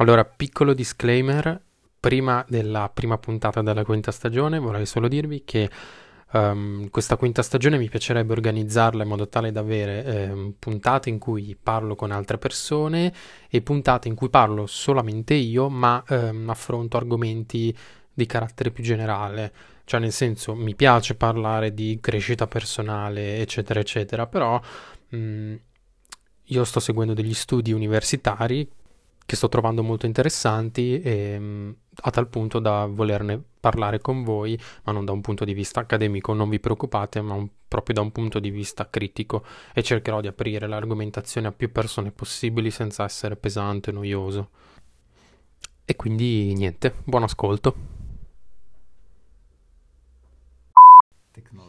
Allora, piccolo disclaimer, prima della prima puntata della quinta stagione vorrei solo dirvi che um, questa quinta stagione mi piacerebbe organizzarla in modo tale da avere eh, puntate in cui parlo con altre persone e puntate in cui parlo solamente io, ma ehm, affronto argomenti di carattere più generale. Cioè, nel senso, mi piace parlare di crescita personale, eccetera, eccetera, però mh, mm, io sto seguendo degli studi universitari che sto trovando molto interessanti e, mm, a tal punto da volerne parlare con voi, ma non da un punto di vista accademico, non vi preoccupate, ma un, proprio da un punto di vista critico e cercherò di aprire l'argomentazione a più persone possibili senza essere pesante e noioso. E quindi niente, buon ascolto.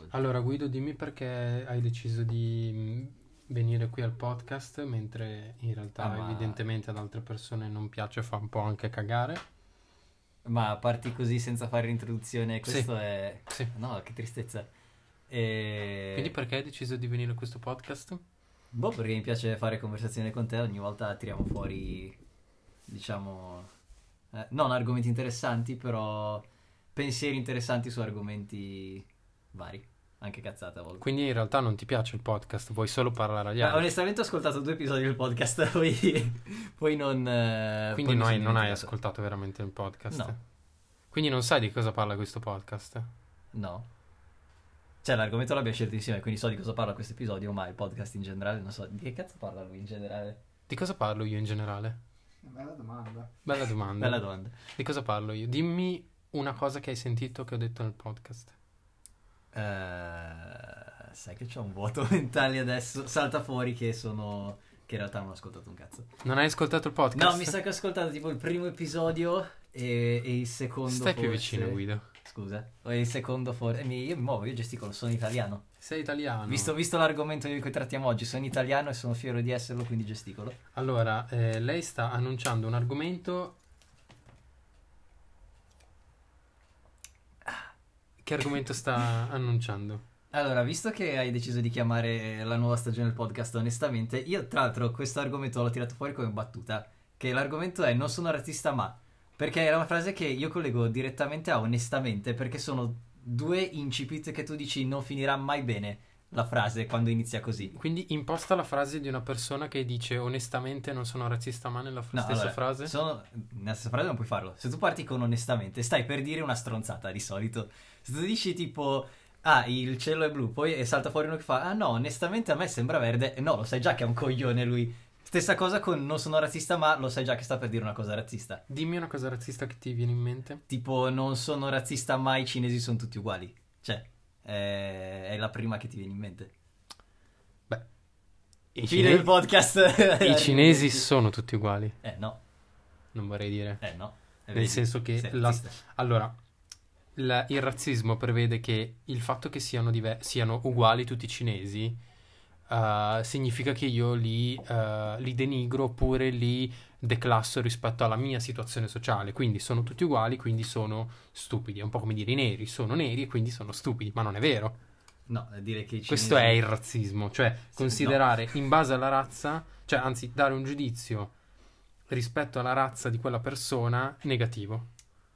Allora Guido, dimmi perché hai deciso di venire qui al podcast, mentre in realtà ah, evidentemente ad altre persone non piace, fa un po' anche cagare. Ma parti così senza fare l'introduzione, questo sì. è... Sì. No, che tristezza. E... Quindi perché hai deciso di venire a questo podcast? Boh, perché mi piace fare conversazione con te, ogni volta tiriamo fuori, diciamo, eh, non argomenti interessanti, però pensieri interessanti su argomenti vari anche cazzate a volte. Quindi in realtà non ti piace il podcast, vuoi solo parlare agli altri. Ma onestamente ho ascoltato due episodi del podcast, poi, poi non... Eh, Quindi poi non, non hai ascoltato veramente il podcast? No. Quindi non sai di cosa parla questo podcast? No. Cioè l'argomento l'abbiamo scelto insieme, quindi so di cosa parla questo episodio, ma il podcast in generale non so. Di che cazzo parla lui in generale? Di cosa parlo io in generale? Bella domanda. Bella domanda. Bella domanda. Di cosa parlo io? Dimmi una cosa che hai sentito che ho detto nel podcast. Uh, sai che c'ho un vuoto mentale adesso. Salta fuori che sono. Che in realtà non ho ascoltato un cazzo. Non hai ascoltato il podcast? No, mi sa che ho ascoltato tipo il primo episodio e, e il secondo. Stai forse... più vicino, Guido. Scusa. O il secondo forse. Io mi muovo, io gesticolo, sono italiano. Sei italiano. Visto, visto l'argomento di cui trattiamo oggi, sono italiano e sono fiero di esserlo, quindi gesticolo. Allora, eh, lei sta annunciando un argomento Che argomento sta annunciando? Allora, visto che hai deciso di chiamare la nuova stagione del podcast onestamente, io tra l'altro questo argomento l'ho tirato fuori come battuta, che l'argomento è non sono razzista ma, perché è una frase che io collego direttamente a onestamente, perché sono due incipit che tu dici non finirà mai bene la frase quando inizia così. Quindi imposta la frase di una persona che dice onestamente non sono razzista ma nella no, stessa allora, frase? Sono, nella stessa frase non puoi farlo. Se tu parti con onestamente, stai per dire una stronzata di solito. Se tu dici tipo ah, il cielo è blu, poi salta fuori uno che fa, ah no, onestamente a me sembra verde, no, lo sai già che è un coglione lui. Stessa cosa con non sono razzista, ma lo sai già che sta per dire una cosa razzista. Dimmi una cosa razzista che ti viene in mente. Tipo, non sono razzista, ma i cinesi sono tutti uguali. Cioè, è, è la prima che ti viene in mente. Beh, i Fine cine... del podcast. I cinesi sono tutti uguali. Eh, no. Non vorrei dire. Eh, no. Nel senso che... La... Allora, la, il razzismo prevede che il fatto che siano, diver- siano uguali tutti i cinesi uh, significa che io li, uh, li, denigro oppure li declasso rispetto alla mia situazione sociale. Quindi sono tutti uguali, quindi sono stupidi. È un po' come dire i neri sono neri e quindi sono stupidi, ma non è vero. No, dire che i cinesi... Questo è il razzismo, cioè sì, considerare no. in base alla razza, cioè anzi dare un giudizio rispetto alla razza di quella persona negativo.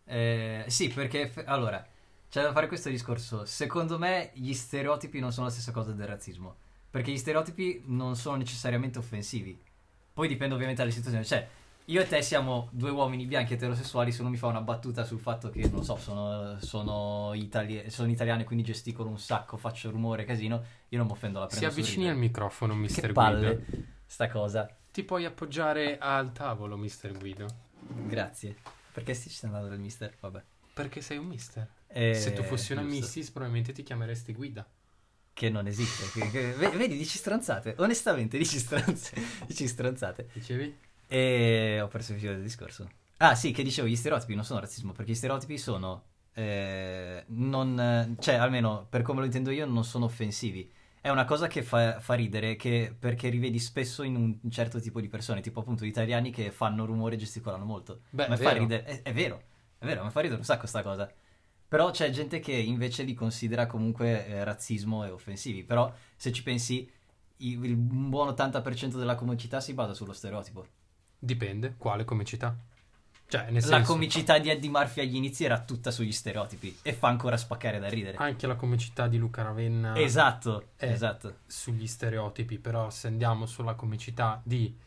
Eh, sì, perché allora c'è da fare questo discorso. Secondo me gli stereotipi non sono la stessa cosa del razzismo. Perché gli stereotipi non sono necessariamente offensivi. Poi dipende ovviamente dalle situazioni. Cioè, io e te siamo due uomini bianchi eterosessuali. Se uno mi fa una battuta sul fatto che, non so, sono, sono, itali- sono italiano e quindi gesticolo un sacco, faccio rumore, casino, io non mi offendo la prendo. Si avvicini al microfono, Mister Guido. sta cosa. Ti puoi appoggiare al tavolo, Mister Guido. Grazie. Perché ci stai andando del mister? Vabbè. Perché sei un mister. Eh, Se tu fossi una giusto. missis, probabilmente ti chiameresti guida. Che non esiste. che, che, vedi, dici stronzate. Onestamente, dici, stronz- dici stronzate. Dicevi? E ho perso il filo del discorso. Ah, sì, che dicevo, gli stereotipi non sono razzismo, perché gli stereotipi sono. Eh, non, cioè, almeno per come lo intendo io, non sono offensivi è una cosa che fa, fa ridere che, perché rivedi spesso in un certo tipo di persone, tipo appunto gli italiani che fanno rumore e gesticolano molto. Beh, mi fa ridere, è, è, vero, è vero, mi fa ridere un sacco sta cosa. Però c'è gente che invece li considera comunque eh, razzismo e offensivi. Però se ci pensi, il, un buon 80% della comicità si basa sullo stereotipo. Dipende, quale comicità? Cioè, nel La senso, comicità di Eddie Murphy agli inizi era tutta sugli stereotipi e fa ancora spaccare da ridere. anche la comicità di Luca Ravenna Esatto, esatto. sugli stereotipi, però se andiamo sulla comicità di...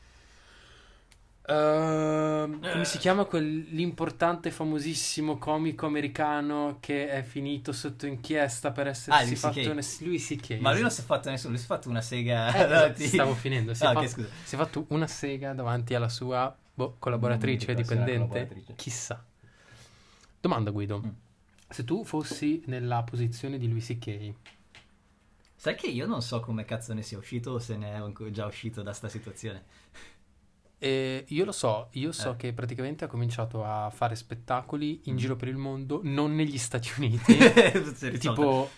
Ehm, come si chiama quell'importante famosissimo comico americano che è finito sotto inchiesta per essersi Ah, fatto una... Lui C.K. Ma lui non si è fatto nessuno, lui si è fatto una sega Eh, davanti- stavo finendo, si, Ah, è fatto, si è fatto una sega davanti alla sua boh, collaboratrice, era dipendente, collaboratrice. chissà. Domanda Guido, Mm. se tu fossi nella posizione di Louis C.K., Sai che io non so come cazzo ne sia uscito o se ne è già uscito da sta situazione. E io lo so, io so Eh. che praticamente ha cominciato a fare spettacoli in Mm. giro per il mondo, non negli Stati Uniti, tipo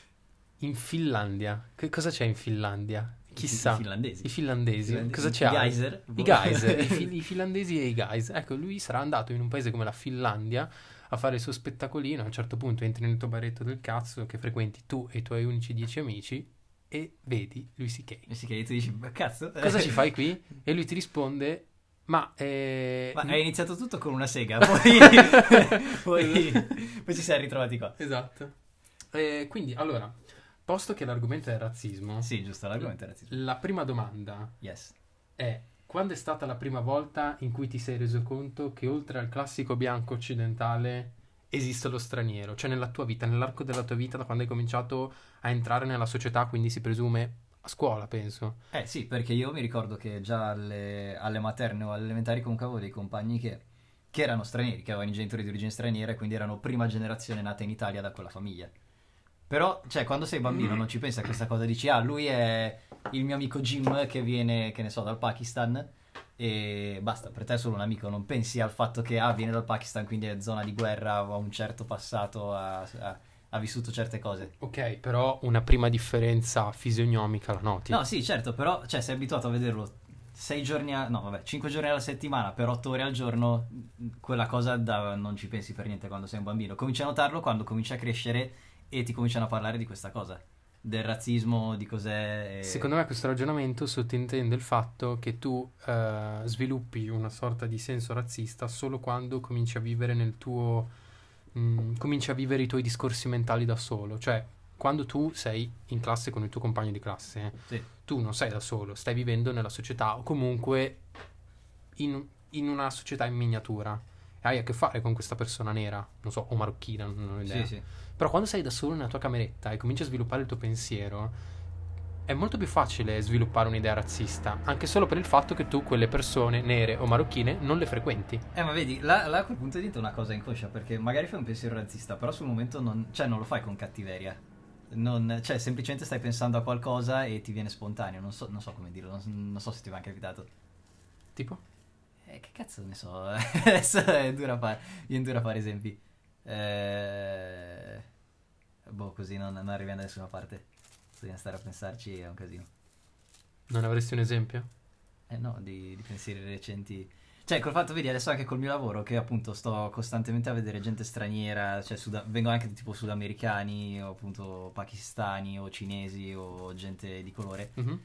in Finlandia. Che cosa c'è in Finlandia? Chissà. I finlandesi. I finlandesi. I Cosa I c'è? geyser. I geyser, i, fi- i finlandesi e i guys. Ecco, lui sarà andato in un paese come la Finlandia a fare il suo spettacolino. A un certo punto entri nel tuo baretto del cazzo che frequenti tu e i tuoi unici dieci amici e vedi lui C.K. E sì, che tu dici, ma cazzo? Cosa ci fai qui? E lui ti risponde, ma... eh, Ma hai iniziato tutto con una sega, poi, poi, poi ci siamo ritrovati qua. Esatto. Eh, quindi, allora, posto che l'argomento è il razzismo, Sì, giusto, l'argomento è razzismo. la prima domanda Yes. è quando è stata la prima volta in cui ti sei reso conto che oltre al classico bianco occidentale esiste lo straniero? Cioè nella tua vita, nell'arco della tua vita, da quando hai cominciato a entrare nella società, quindi si presume a scuola, penso. Eh sì, perché io mi ricordo che già alle, alle materne o alle elementari comunque avevo dei compagni che, che erano stranieri, che avevano i genitori di origine straniera e quindi erano prima generazione nata in Italia da quella famiglia. Però, cioè, quando sei bambino non ci pensi a questa cosa, dici, ah, lui è il mio amico Jim che viene, che ne so, dal Pakistan e basta, per te è solo un amico, non pensi al fatto che, ah, viene dal Pakistan, quindi è zona di guerra, ha un certo passato, ha, ha- ha vissuto certe cose. Ok, però una prima differenza fisionomica la noti. No, sì, certo, però cioè, sei abituato a vederlo sei giorni, a- no, vabbè, 5 giorni alla settimana per 8 ore al giorno, quella cosa da- non ci pensi per niente quando sei un bambino. Cominci a notarlo quando cominci a crescere e ti cominciano a parlare di questa cosa, del razzismo, di cos'è. e- Secondo me questo ragionamento sottintende il fatto che tu eh, sviluppi una sorta di senso razzista solo quando cominci a vivere nel tuo... mh, cominci a vivere i tuoi discorsi mentali da solo. Cioè, quando tu sei in classe con il tuo compagno di classe, Sì. tu non sei da solo, stai vivendo nella società o comunque in, in una società in miniatura. E hai a che fare con questa persona nera, non so, o marocchina, non ho idea. Sì, sì. Però quando sei da solo nella tua cameretta e cominci a sviluppare il tuo pensiero, è molto più facile sviluppare un'idea razzista, anche solo per il fatto che tu quelle persone nere o marocchine non le frequenti. Eh, ma vedi, là, là a quel punto diventa una cosa inconscia, perché magari fai un pensiero razzista, però sul momento non, cioè, non lo fai con cattiveria. Non, cioè, semplicemente stai pensando a qualcosa e ti viene spontaneo. Non so, non so come dirlo, non, non so se ti va anche capitato. Tipo? Eh, che cazzo ne so? Adesso è dura fare, viene dura fare esempi. Eh, boh, così non, non arriviamo da nessuna parte. Bisogna stare a pensarci, è un casino. Non avresti un esempio? Eh no, di, di pensieri recenti. Cioè, col fatto, vedi, adesso anche col mio lavoro, che appunto sto costantemente a vedere gente straniera, cioè suda- vengono anche tipo sudamericani, o appunto pakistani, o cinesi, o gente di colore. Mhm.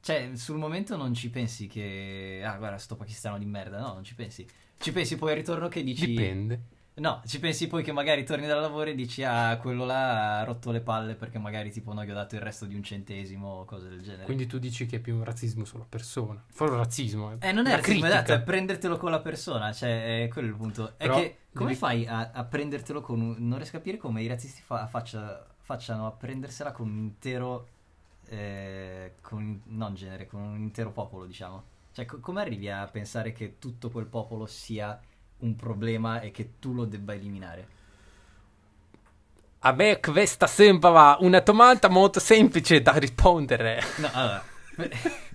Cioè, sul momento non ci pensi che... Ah, guarda, sto pakistano di merda. No, non ci pensi. Ci pensi poi al ritorno che dici... Dipende. No, ci pensi poi che magari torni dal lavoro e dici, ah, quello là ha rotto le palle perché magari tipo non gli ho dato il resto di un centesimo o cose del genere. Quindi tu dici che è più un razzismo sulla persona. Fuori razzismo. Eh, non è razzismo, esatto, è prendertelo con la persona, cioè, è quello il punto. È Però che, come devi- fai a, a prendertelo con un... Non riesco a capire come i razzisti fa- faccia- facciano a prendersela con un intero... eh, con, non genere, con un intero popolo, diciamo. Cioè, co- come arrivi a pensare che tutto quel popolo sia un problema e che tu lo debba eliminare? A me questa sembra una domanda molto semplice da rispondere. No, allora...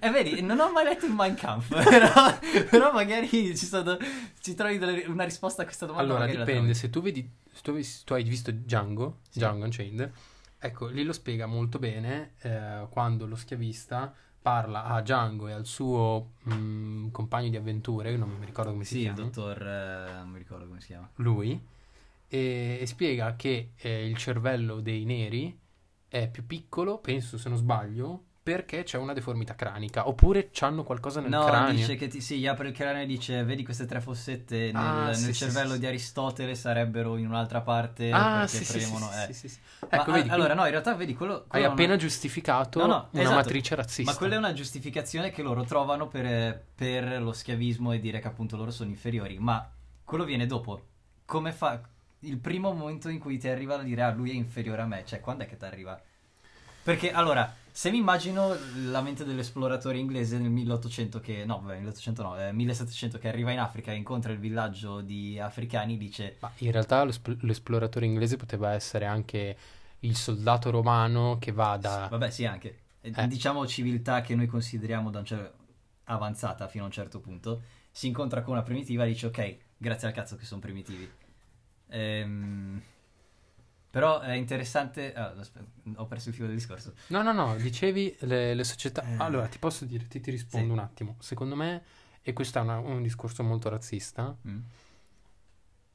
E vedi, non ho mai letto il Mein Kampf, però, però magari ci, sono, ci trovi delle- una risposta a questa domanda. Allora, dipende, se tu vedi, se tu, avessi- tu hai visto Django, Sì. Django Unchained, ecco, lì lo spiega molto bene eh, quando lo schiavista parla a Django e al suo mm, compagno di avventure, non mi ricordo come si Sì, il chiama, dottor... eh, non mi ricordo come si chiama. lui, e, e spiega che eh, il cervello dei neri è più piccolo, penso se non sbaglio, perché c'è una deformità cranica, oppure hanno qualcosa nel No, cranio. dice che ti, sì, gli apre il cranio e dice: Vedi queste tre fossette nel, Ah, nel sì, cervello sì, di. Aristotele sarebbero in un'altra parte Ah, perché sì, premono. eh. sì, sì. Ma, Ecco, ah, vedi, allora, no, in realtà vedi quello. hai quello non- appena giustificato No, no, una esatto. matrice razzista. Ma quella è una giustificazione che loro trovano per, per lo schiavismo e dire che appunto loro sono inferiori. Ma quello viene dopo. Come fa il primo momento in cui ti arriva a dire ah lui è inferiore a me? Cioè, quando è che ti arriva? Perché allora, se mi immagino la mente dell'esploratore inglese nel 1800 che no, vabbè, 1800 no, eh, 1700 che arriva in Africa e incontra il villaggio di africani, dice Ma in realtà l'espl- l'esploratore inglese poteva essere anche il soldato romano che va da... Vabbè, sì, anche. Eh, Eh. Diciamo civiltà che noi consideriamo da un cer- avanzata fino a un certo punto. Si incontra con una primitiva e dice: Ok, grazie al cazzo che sono primitivi. Ehm, Però è interessante. ah, aspetta, ho perso il filo del discorso. No, no, no, dicevi le, le società... Eh. Allora, ti posso dire, ti, ti rispondo Sì. un attimo. Secondo me, e questo è una- un discorso molto razzista, Mm.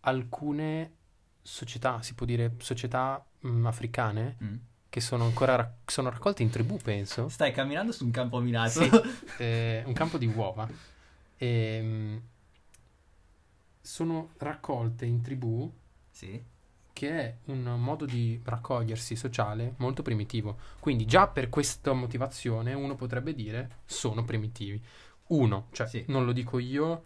alcune società, si può dire società mm, africane, Mm. che sono ancora rac- sono raccolte in tribù, penso. Stai camminando su un campo minato. Sì, eh, un campo di uova. Ehm, sono raccolte in tribù Sì. Che è un modo di raccogliersi sociale molto primitivo. Quindi già per questa motivazione uno potrebbe dire sono primitivi. Uno, cioè Sì. non lo dico io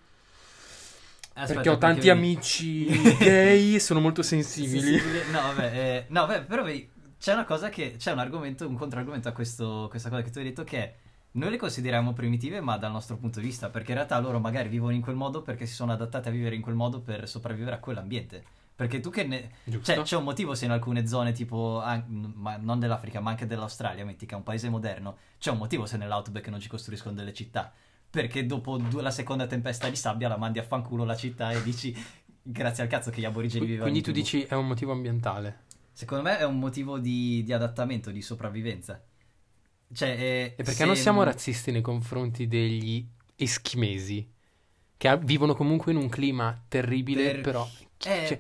Aspetta, perché ho tanti vedi- amici gay e sono molto sensibili. Sensibili. No, vabbè, eh, no, vabbè, però vedi, c'è una cosa che c'è un argomento, un controargomento a questo, questa cosa che tu hai detto che è noi le consideriamo primitive, ma dal nostro punto di vista, perché in realtà loro magari vivono in quel modo perché si sono adattati a vivere in quel modo per sopravvivere a quell'ambiente. Perché tu che ne... Giusto? Cioè, c'è un motivo se in alcune zone, tipo, an- ma non dell'Africa, ma anche dell'Australia, metti che è un paese moderno, c'è un motivo se nell'outback non ci costruiscono delle città. Perché dopo due- la seconda tempesta di sabbia la mandi a fanculo la città e dici grazie al cazzo che gli aborigeni vivevano Quindi in tu tribù". dici è un motivo ambientale. Secondo me è un motivo di, di adattamento, di sopravvivenza. Cioè, eh, E perché se- non siamo razzisti nei confronti degli eschimesi, che vivono comunque in un clima terribile, Per- però... Eh, cioè,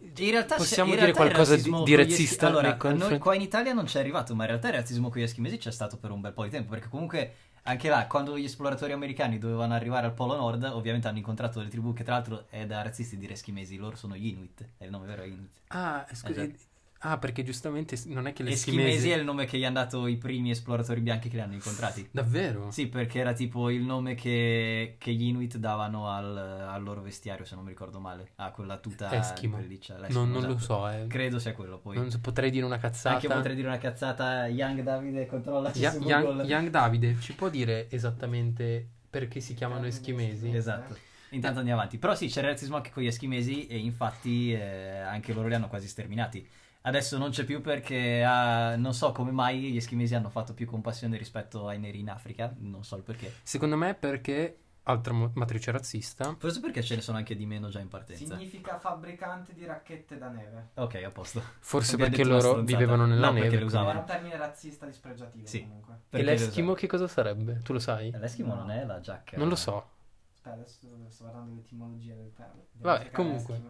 in realtà possiamo in dire realtà qualcosa di- di razzista Allora, noi qua in Italia non c'è arrivato, ma in realtà il razzismo con gli eschimesi c'è stato per un bel po' di tempo, perché comunque anche là, quando gli esploratori americani dovevano arrivare al Polo Nord, ovviamente hanno incontrato delle tribù che tra l'altro è da razzisti dire eschimesi, loro sono gli Inuit, è il nome vero è Inuit. Ah, scusa, Esatto. Ah, perché giustamente non è che Eschimesi l'eschimese... è il nome che gli hanno dato i primi esploratori bianchi che li hanno incontrati. Davvero? Sì, perché era tipo il nome che, che gli Inuit davano al, al loro vestiario, se non mi ricordo male. Ah, quella tuta Eschimo. pelliccia, l'Eskimo, Non, non lo esatto. so, eh. Credo sia quello poi. Non so- potrei dire una cazzata. Anche potrei dire una cazzata. Young Davide, controllaci Ya- Young. Young Davide, ci può dire esattamente perché si chiamano eschimesi? eschimesi. Esatto. Intanto andiamo avanti. Però sì, c'era razzismo anche con gli eschimesi e infatti eh, anche loro li hanno quasi sterminati. Adesso non c'è più perché ah, non so come mai gli eschimesi hanno fatto più compassione rispetto ai neri in Africa, non so il perché. Secondo me perché, altra mo- matrice razzista, Forse perché ce ne sono anche di meno già in partenza. Significa fabbricante di racchette da neve. Ok, a posto. forse perché loro vivevano nella No, perché neve. le quindi- usavano. È un termine razzista dispregiativo Sì. comunque. E Perché l'eschimo che cosa sarebbe? Tu lo sai? usano? L'Eskimo non è la giacca. Non lo so. Aspetta, adesso sto guardando l'etimologia del termine. Vabbè, comunque.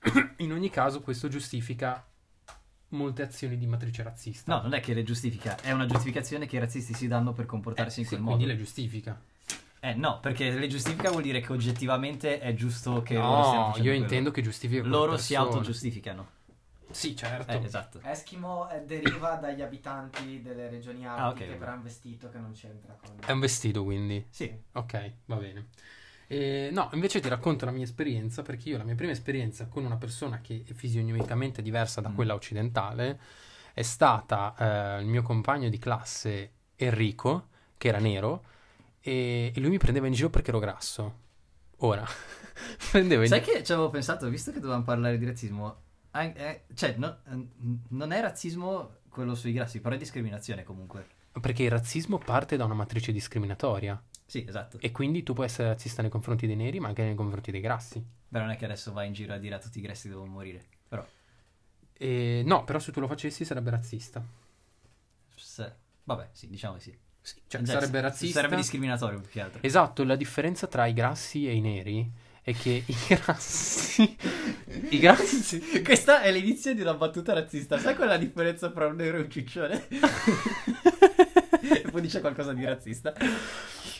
In ogni caso questo giustifica molte azioni di matrice razzista. No, non è che le giustifica, è una giustificazione che i razzisti si danno per Eh, comportarsi in sì, quel quindi modo. le giustifica. Eh no, perché le giustifica vuol dire che oggettivamente è giusto che loro stiano No, io quello. intendo che giustifica Loro si persone. autogiustificano. Sì, certo. Eh, esatto. Eskimo eh, deriva dagli abitanti delle regioni Ah, artiche, vabbè. però è un vestito che non c'entra con... È un vestito, quindi. Sì. Ok, va bene. Eh, no, invece ti racconto la mia esperienza, perché io la mia prima esperienza con una persona che è fisionomicamente diversa da Mm. quella occidentale è stata eh, il mio compagno di classe Enrico, che era nero, e, e lui mi prendeva in giro perché ero grasso. Ora, prendeva in Sai che ci avevo pensato, visto che dovevamo parlare di razzismo, an- eh, cioè no- non è razzismo quello sui grassi, però è discriminazione comunque. perché il razzismo parte da una matrice discriminatoria Sì, esatto. e quindi tu puoi essere razzista nei confronti dei neri, ma anche nei confronti dei grassi. Però non è che adesso vai in giro a dire a tutti i grassi devono morire. Però, E, no, però se tu lo facessi sarebbe razzista. se- vabbè, sì, diciamo che sì. Sì, cioè, Cioè, sarebbe razzista. Sarebbe discriminatorio più che altro. Esatto, la differenza tra i grassi e i neri è che i grassi... I grassi... Questa è l'inizio di una battuta razzista. Sai qual è la differenza tra un nero e un ciccione? tipo dice qualcosa di razzista.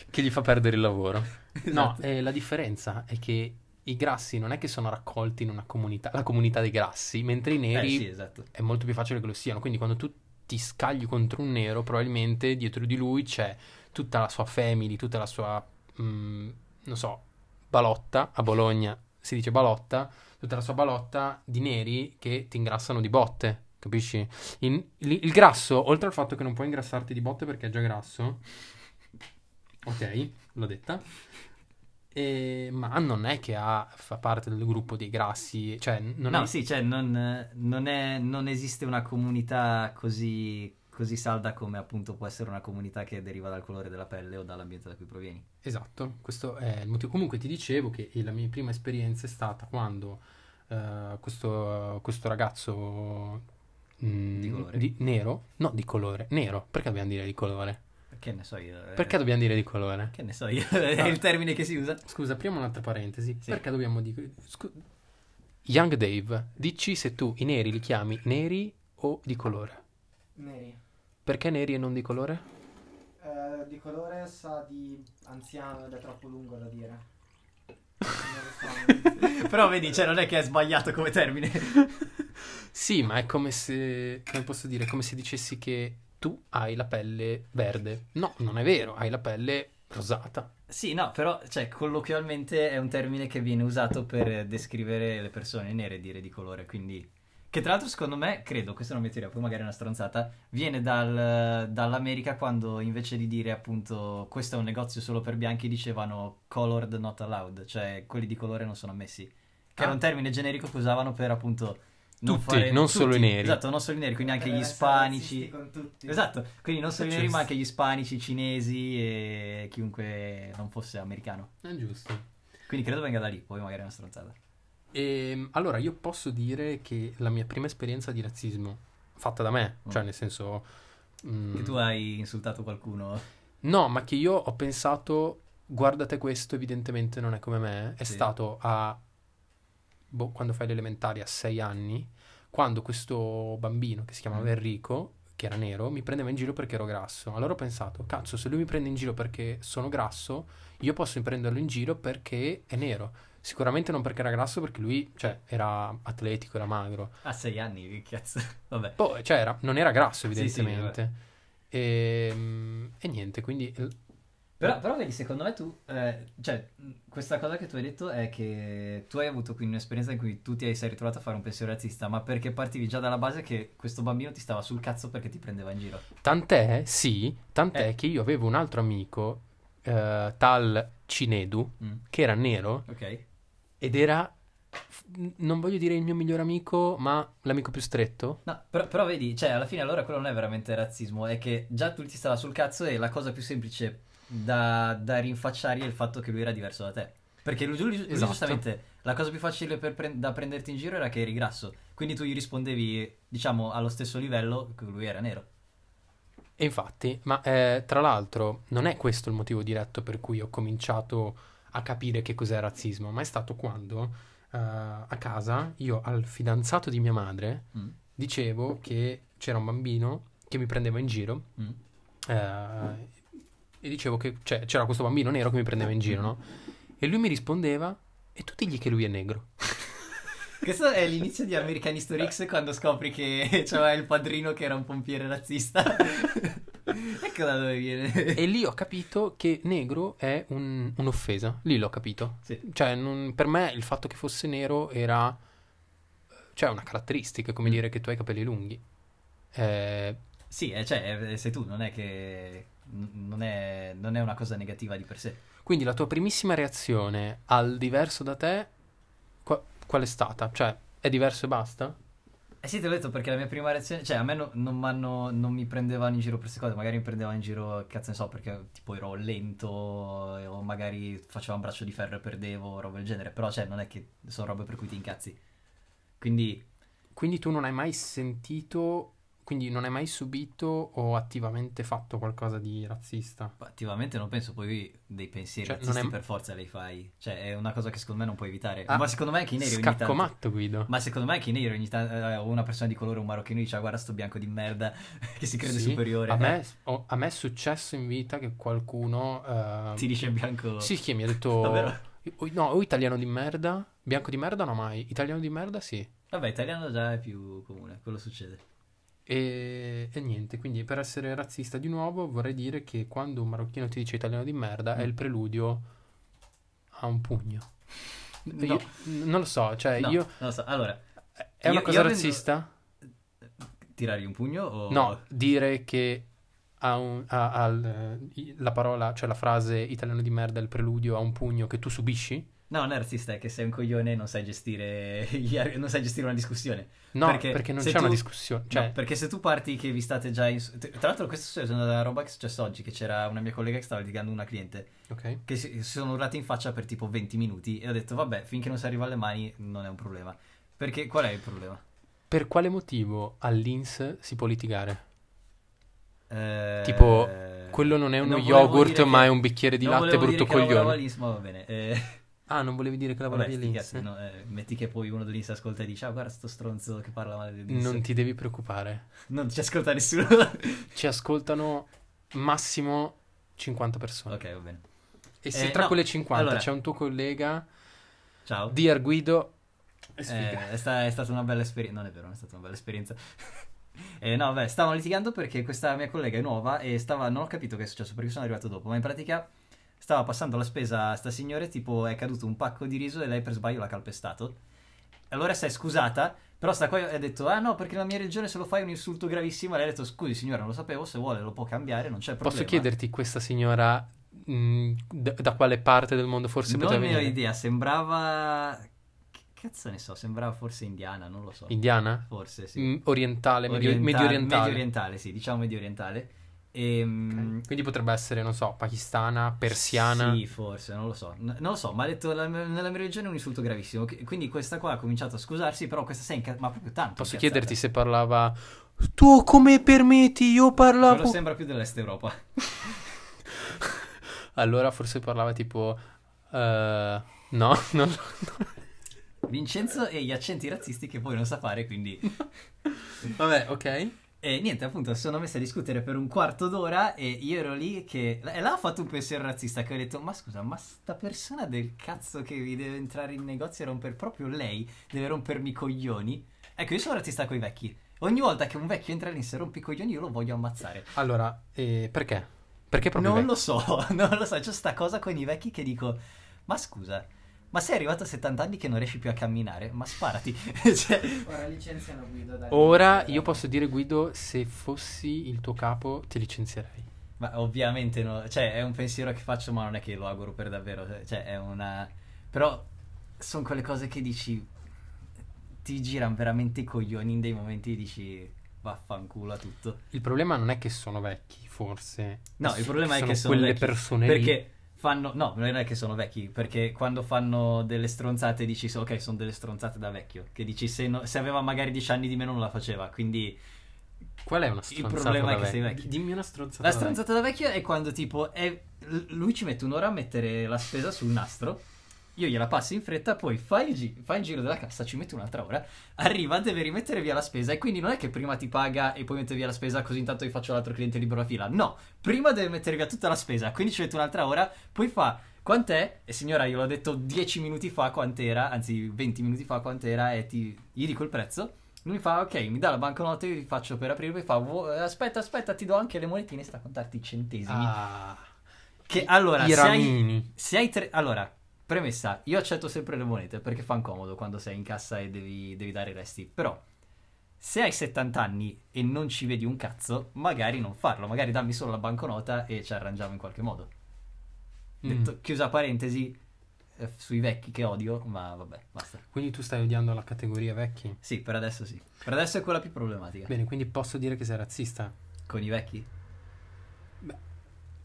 che gli fa perdere il lavoro. No, Esatto. eh, la differenza è che i grassi non è che sono raccolti in una comunità, la comunità dei grassi, mentre i Eh, neri sì, esatto. è molto più facile che lo siano. Quindi quando tu ti scagli contro un nero, probabilmente dietro di lui c'è tutta la sua family, tutta la sua, mm, non so, balotta. A Bologna si dice balotta, tutta la sua balotta di neri che ti ingrassano di botte. Capisci? In- il, il grasso, oltre al fatto che non puoi ingrassarti di botte perché è già grasso, ok, l'ho detta. E- ma non è che ha, fa parte del gruppo dei grassi, cioè non no, è, sì, cioè non, non è- non esiste una comunità così, così salda come appunto può essere una comunità che deriva dal colore della pelle o dall'ambiente da cui provieni. Esatto, questo è il motivo. Comunque ti dicevo che la mia prima esperienza è stata quando eh, questo, questo ragazzo mm, Di colore? di- nero, no di colore, nero, perché dobbiamo dire di colore? Che ne so io. eh, Perché dobbiamo dire di colore? Che ne so io, è il termine che si usa. Scusa, apriamo un'altra parentesi. Sì. Perché dobbiamo dire... scu- Young Dave, dici se tu i neri li chiami neri o di colore. Neri. Perché neri e non di colore? Eh, di colore sa di anziano ed è troppo lungo da dire. Però vedi, cioè non è che è sbagliato come termine. Sì, ma è come se, come posso dire, come se dicessi che tu hai la pelle verde. No, non è vero, hai la pelle rosata. Sì, no, però, cioè, colloquialmente è un termine che viene usato per descrivere le persone nere, dire di colore, quindi... Che tra l'altro, secondo me, credo, questa è una mia teoria, poi magari è una stronzata, viene dal- dall'America quando invece di dire appunto questo è un negozio solo per bianchi dicevano colored not allowed, cioè quelli di colore non sono ammessi. Che era Ah. un termine generico che usavano per appunto... Tutti, fare- non solo i neri. Esatto, non solo i neri, quindi anche gli ispanici. Con tutti. Esatto, quindi non solo i neri, ma anche gli ispanici, i cinesi e chiunque non fosse americano. È giusto. Quindi credo venga da lì, poi magari è una stronzata. E, Ehm, allora, io posso dire che la mia prima esperienza di razzismo, fatta da me, Mm. cioè nel senso... mm, Che tu hai insultato qualcuno. No, ma che io ho pensato, guardate questo, evidentemente non è come me, è Sì. stato a, boh, quando fai l'elementare a sei anni, quando questo bambino che si chiamava Mm. Enrico, che era nero, mi prendeva in giro perché ero grasso. Allora ho pensato, cazzo, se lui mi prende in giro perché sono grasso, io posso prenderlo in giro perché è nero. Sicuramente non perché era grasso, perché lui, cioè, era atletico, era magro. A sei anni, che cazzo. Vabbè. Poi, cioè, era- non era grasso, Sì, sì, evidentemente. e, e niente, quindi Però, però vedi, secondo me tu, eh, cioè, questa cosa che tu hai detto è che tu hai avuto quindi un'esperienza in cui tu ti sei ritrovato a fare un pensiero razzista, ma perché partivi già dalla base che questo bambino ti stava sul cazzo perché ti prendeva in giro. Tant'è, sì, tant'è Eh. che io avevo un altro amico, eh, tal Cinedu, Mm, che era nero Ok? Ed era, non voglio dire il mio migliore amico, ma l'amico più stretto. No, però, però vedi, cioè, alla fine allora quello non è veramente razzismo, è che già tu ti stava sul cazzo e la cosa più semplice da, da rinfacciare è il fatto che lui era diverso da te. Perché lui, lui- lui Esatto. giustamente, la cosa più facile per pre- da prenderti in giro era che eri grasso, quindi tu gli rispondevi, diciamo, allo stesso livello che lui era nero. E infatti, ma eh, tra l'altro non è questo il motivo diretto per cui ho cominciato a capire che cos'è razzismo, ma è stato quando eh, a casa io al fidanzato di mia madre Mm, dicevo che c'era un bambino che mi prendeva in giro mm. eh, e dicevo che cioè, c'era questo bambino nero che mi prendeva in giro, no? E lui mi rispondeva e tu digli che lui è negro. Questo è l'inizio di American History X quando scopri che c'era il padrino che era un pompiere razzista. ecco da dove viene. E lì ho capito che negro è un- un'offesa. Lì l'ho capito. Sì. Cioè, non- per me il fatto che fosse nero era... Cioè, una caratteristica, come Mm. dire che tu hai capelli lunghi. Eh, Sì, eh, cioè, eh, sei tu, non è che... Non è, non è una cosa negativa di per sé. quindi la tua primissima reazione al diverso da te, qua- qual è stata? Cioè, è diverso e basta? Eh sì, te l'ho detto perché la mia prima reazione, cioè a me no- non, non mi prendevano in giro per queste cose, magari mi prendevano in giro, cazzo ne so, perché tipo ero lento eh, o magari facevo un braccio di ferro e perdevo, roba del genere, però cioè non è che sono robe per cui ti incazzi. Quindi Quindi tu non hai mai sentito quindi non hai mai subito o attivamente fatto qualcosa di razzista? Attivamente non penso, poi dei pensieri Cioè, non razzisti è- per forza li fai. Cioè, è una cosa che secondo me non puoi evitare. Ah, ma secondo me anche i neri ogni Scacco tanto... matto, Guido. Ma secondo me anche i neri ogni tanto... eh, una persona di colore, un marocchino, dice, "Ah, guarda sto bianco di merda che si crede Sì, superiore. A me, a me è successo in vita che qualcuno... eh, Ti dice bianco... Sì, che mi ha detto... Davvero? No, o italiano di merda. Bianco di merda no mai. Italiano di merda sì. Vabbè, italiano già è più comune, quello succede. E, e niente, quindi per essere razzista di nuovo vorrei dire che quando un marocchino ti dice italiano di merda è il preludio a un pugno. No. Io- non lo so, cioè No, io... non lo so. Allora, È una Io- cosa io avendo- razzista? tirargli un pugno o... No, dire che ha un- ha- ha la parola, cioè la frase italiano di merda è il preludio a un pugno che tu subisci? No, non è che sei un coglione e non sai gestire, ar- non sai gestire una discussione. No, Perché perché, non c'è una tu- discussione. Cioè, No, perché se tu parti che vi state già in... Tra l'altro questa è una roba che è successa oggi, che c'era una mia collega che stava litigando una cliente, ok. che si, sono urlati in faccia per tipo 20 minuti e ho detto vabbè, finché non si arriva alle mani non è un problema. Perché qual è il problema? Per quale motivo all'Ins si può litigare? Eh, Tipo, Quello non è uno non yogurt, ma che- è un bicchiere di non latte brutto coglione. all'Ins, ma va bene. Eh, Ah, non volevi dire che lavoravi cazzi, no, eh, metti che poi uno dell'Ins ascolta e dice ah guarda sto stronzo che parla male dell'Ins. Non ti devi preoccupare. Non ci ascolta nessuno. Ci ascoltano massimo 50 persone. ok, va bene. E se Eh, tra no, quelle 50 allora- c'è un tuo collega, Ciao. Dear Guido, è Eh, è, sta- è stata una bella esperienza. Non è vero, non è stata una bella esperienza. Eh, no, beh, stavano litigando perché questa mia collega è nuova e stava. Non ho capito che è successo perché sono arrivato dopo. Ma in pratica stava passando la spesa a sta signore. Tipo, è caduto un pacco di riso e lei per sbaglio l'ha calpestato. Allora si è scusata. Però sta qua ha detto: Ah no, perché nella mia regione se lo fai è un insulto gravissimo. E lei ha detto: Scusi, signora, non lo sapevo. Se vuole lo può cambiare, non c'è problema. Posso chiederti questa signora mh, da, da quale parte del mondo forse non poteva ne ho venire? idea. Sembrava. Che cazzo ne so? Sembrava forse indiana, non lo so. Indiana? Forse sì. Mm, orientale, medio, Orienta- medio orientale. Medio orientale, sì, diciamo medio orientale. Ehm, Ok. Quindi potrebbe essere, non so, pakistana, persiana. Sì, forse, non lo so. N- non lo so, ma ha detto la- nella mia regione è un insulto gravissimo. Che- Quindi questa qua ha cominciato a scusarsi, però questa sei inca- ma proprio tanto. Posso incazzata. chiederti se parlava Tu come permetti? Io parlavo Quello sembra più dell'Est Europa. Allora forse parlava tipo eh, No, non Vincenzo e gli accenti razzisti che poi non sa fare, quindi... Vabbè, ok. E niente, appunto, sono messi a discutere per un quarto d'ora e io ero lì che... E là ho fatto un pensiero razzista che ho detto, ma scusa, ma sta persona del cazzo che vi deve entrare in negozio e romper proprio lei, deve rompermi i coglioni? Ecco, io sono razzista con i vecchi. Ogni volta che un vecchio entra lì e rompe i coglioni io lo voglio ammazzare. Allora, eh, perché? Perché proprio Non lo so, non lo so, c'è sta cosa con i vecchi che dico, ma scusa, ma sei arrivato a 70 anni che non riesci più a camminare? Ma sparati. cioè, Ora licenziano Guido dai. Ora io posso dire Guido, se fossi il tuo capo ti licenzierei. Ma ovviamente no, cioè è un pensiero che faccio ma non è che lo auguro per davvero, cioè è una... Però sono quelle cose che dici, ti girano veramente i coglioni in dei momenti e dici vaffanculo a tutto. Il problema non è che sono vecchi, forse. No, il problema è che sono quelle vecchi, persone lì. Perché fanno... No, non è che sono vecchi, perché quando fanno delle stronzate dici ok, sono delle stronzate da vecchio, che dici se, no- se aveva magari 10 anni di meno non la faceva, quindi... Qual è una stronzata problema è che sei vecchio? vecchio. Dimmi una stronzata La da stronzata da vecchio è quando tipo è- lui ci mette un'ora a mettere la spesa sul nastro. Io gliela passo in fretta, poi fai il, gi- fai il giro della cassa, ci mette un'altra ora. Arriva, deve rimettere via la spesa. E quindi non è che prima ti paga e poi mette via la spesa, così intanto io faccio l'altro cliente libero a fila. No, prima deve mettere via tutta la spesa, quindi ci mette un'altra ora. Poi fa quant'è? E signora, io l'ho detto 10 minuti fa quant'era, anzi 20 minuti fa quant'era, e ti, gli dico il prezzo. Lui mi fa, ok, mi dà la banconota, io vi faccio per aprire, poi fa, "Vuo- aspetta, aspetta, ti do anche le monetine, sta a contarti i centesimi. Ah, Che allora, i se hai, se hai tre... Allora, premessa, io accetto sempre le monete perché fan comodo quando sei in cassa e devi, devi dare i resti. Però, se hai 70 anni e non ci vedi un cazzo, magari non farlo. Magari dammi solo la banconota e ci arrangiamo in qualche modo. Mm. Detto, chiusa parentesi, eh, sui vecchi che odio, ma vabbè, basta. Quindi tu stai odiando la categoria vecchi? Sì, per adesso sì. Per adesso è quella più problematica. Bene, quindi posso dire che sei razzista. Con i vecchi?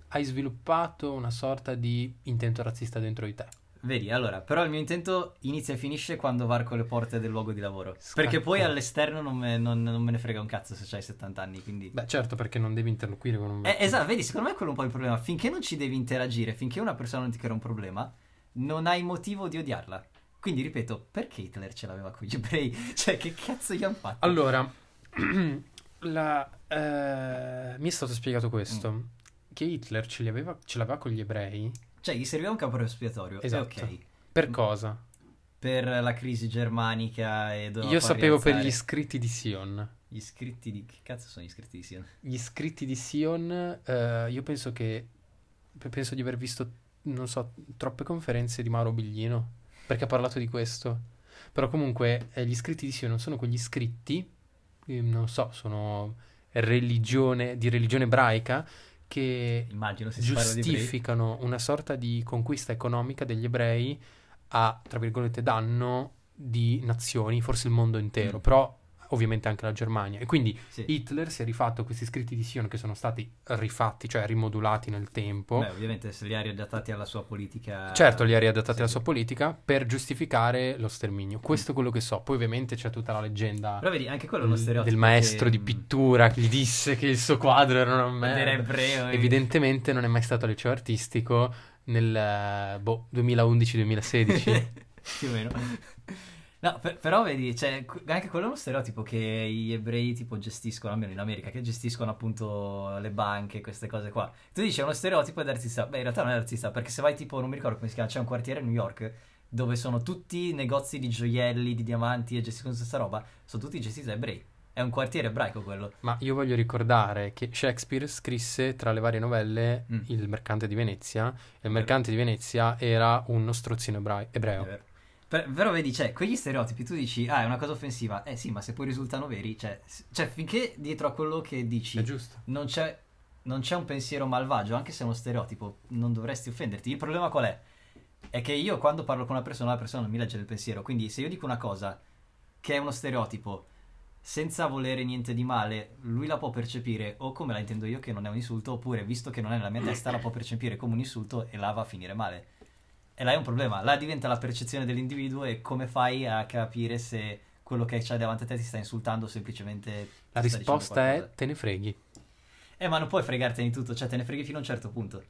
Hai sviluppato una sorta di intento razzista dentro di te. Vedi, allora, però il mio intento inizia e finisce quando varco le porte del luogo di lavoro. Scacco. Perché poi all'esterno non me, non- non me ne frega un cazzo se hai 70 anni, quindi... Beh, certo, perché non devi interloquire con un Eh, esatto, vedi, secondo me è quello un po' il problema. Finché non ci devi interagire, finché una persona non ti crea un problema, non hai motivo di odiarla. Quindi, ripeto, perché Hitler ce l'aveva con gli ebrei? Cioè, che cazzo gli hanno fatto? Allora, la, eh, mi è stato spiegato questo, Mm. che Hitler ce, li aveva, ce l'aveva con gli ebrei. Cioè, gli serviva un capo espiatorio. Esatto. ok. Per cosa? Per la crisi germanica e Io sapevo per gli rialzare- iscritti di Sion. Gli iscritti di... Che cazzo sono gli iscritti di Sion? Gli iscritti di Sion, eh, io penso che, penso di aver visto, non so, troppe conferenze di Mauro Biglino, perché ha parlato di questo. Però comunque eh, gli iscritti di Sion non sono quegli iscritti, eh, non so, sono religione, di religione ebraica, che Immagino giustificano una sorta di conquista economica degli ebrei a, tra virgolette, danno di nazioni, forse il mondo intero, Mm. però ovviamente anche la Germania. E quindi Sì. Hitler si è rifatto questi scritti di Sion che sono stati rifatti, cioè rimodulati nel tempo. Beh, ovviamente se li ha riadattati alla sua politica... Certo, li ha riadattati Sì, alla sua politica per giustificare lo sterminio. Questo è quello che so. Poi ovviamente c'è tutta la leggenda Però vedi, anche quello è uno stereotipo del maestro che- di pittura che gli disse che il suo quadro era una merda. era ebreo. e- Evidentemente non è mai stato al liceo artistico nel eh, boh, 2011-2016. più o meno. No, per- però vedi, cioè, anche quello è uno stereotipo che gli ebrei tipo gestiscono, almeno in America, che gestiscono appunto le banche, queste cose qua. Tu dici è uno stereotipo ed artista. Beh, in realtà non è artista, perché se vai tipo, non mi ricordo come si chiama, c'è un quartiere a New York dove sono tutti negozi di gioielli, di diamanti e gestiscono questa roba, sono tutti gestiti da ebrei. È un quartiere ebraico quello. Ma io voglio ricordare che Shakespeare scrisse tra le varie novelle Mm. Il mercante di Venezia. E il mercante di Venezia era uno strozzino È ebreo. Vero. Per- però vedi, cioè, quegli stereotipi tu dici, ah, è una cosa offensiva. Eh sì, ma se poi risultano veri, cioè, cioè finché dietro a quello che dici non c'è, non c'è un pensiero malvagio, anche se è uno stereotipo, non dovresti offenderti. Il problema qual è? È che io quando parlo con una persona, la persona non mi legge nel pensiero. Quindi se io dico una cosa che è uno stereotipo, senza volere niente di male, lui la può percepire o come la intendo io, che non è un insulto, oppure visto che non è nella mia testa, la può percepire come un insulto e là va a finire male. E là è un problema, là diventa la percezione dell'individuo e come fai a capire se quello che c'hai davanti a te ti sta insultando o semplicemente... La risposta è te ne freghi. Eh, ma non puoi fregartene di tutto, cioè te ne freghi fino a un certo punto.